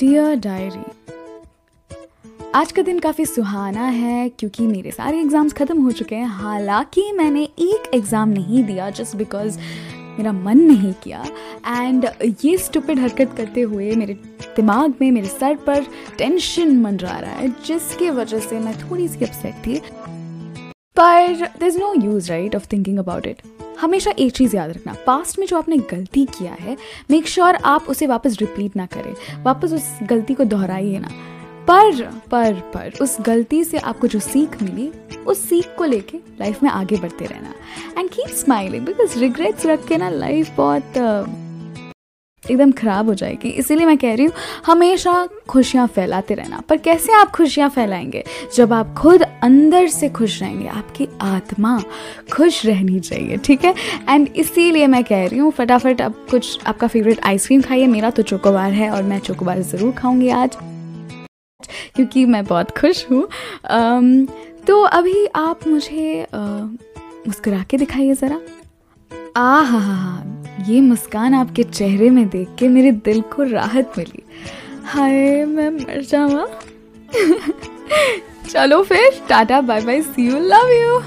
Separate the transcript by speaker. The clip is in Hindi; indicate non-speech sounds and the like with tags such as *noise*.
Speaker 1: डियर डायरी आज का दिन काफ़ी सुहाना है क्योंकि मेरे सारे एग्ज़ाम्स ख़त्म हो चुके हैं। हालाँकि मैंने एक एग्ज़ाम नहीं दिया जस्ट बिकॉज़ मेरा मन नहीं किया। एंड ये स्टूपिड हरकत करते हुए मेरे दिमाग में, मेरे सर पर टेंशन मंडरा रहा है, जिसकी वजह से मैं थोड़ी सी अपसेट थी। पर there is no use right of thinking about it हमेशा एक चीज़ याद रखना। पास्ट में जो आपने गलती किया है मेक श्योर sure आप उसे वापस रिपीट ना करें। वापस उस गलती को दोहराइए ना। पर पर पर, उस गलती से आपको जो सीख मिली, उस सीख को लेके लाइफ में आगे बढ़ते रहना। And keep smiling because regrets रख के ना लाइफ बहुत एकदम ख़राब हो जाएगी। इसीलिए मैं कह रही हूँ, हमेशा खुशियाँ फैलाते रहना। पर कैसे आप खुशियाँ फैलाएँगे? जब आप खुद अंदर से खुश रहेंगे। आपकी आत्मा खुश रहनी चाहिए, ठीक है? एंड इसीलिए मैं कह रही हूँ, फटाफट अब कुछ आपका फेवरेट आइसक्रीम खाइए। मेरा तो चोकोबार है और मैं चोकोबार ज़रूर खाऊँगी आज, क्योंकि मैं बहुत खुश हूँ। तो अभी आप मुझे मुस्कुरा के दिखाइए ज़रा। आ हा हा, ये मुस्कान आपके चेहरे में देख के मेरे दिल को राहत मिली। हाय, मैं मर जावा *laughs* चलो फिर tata bye bye see you love you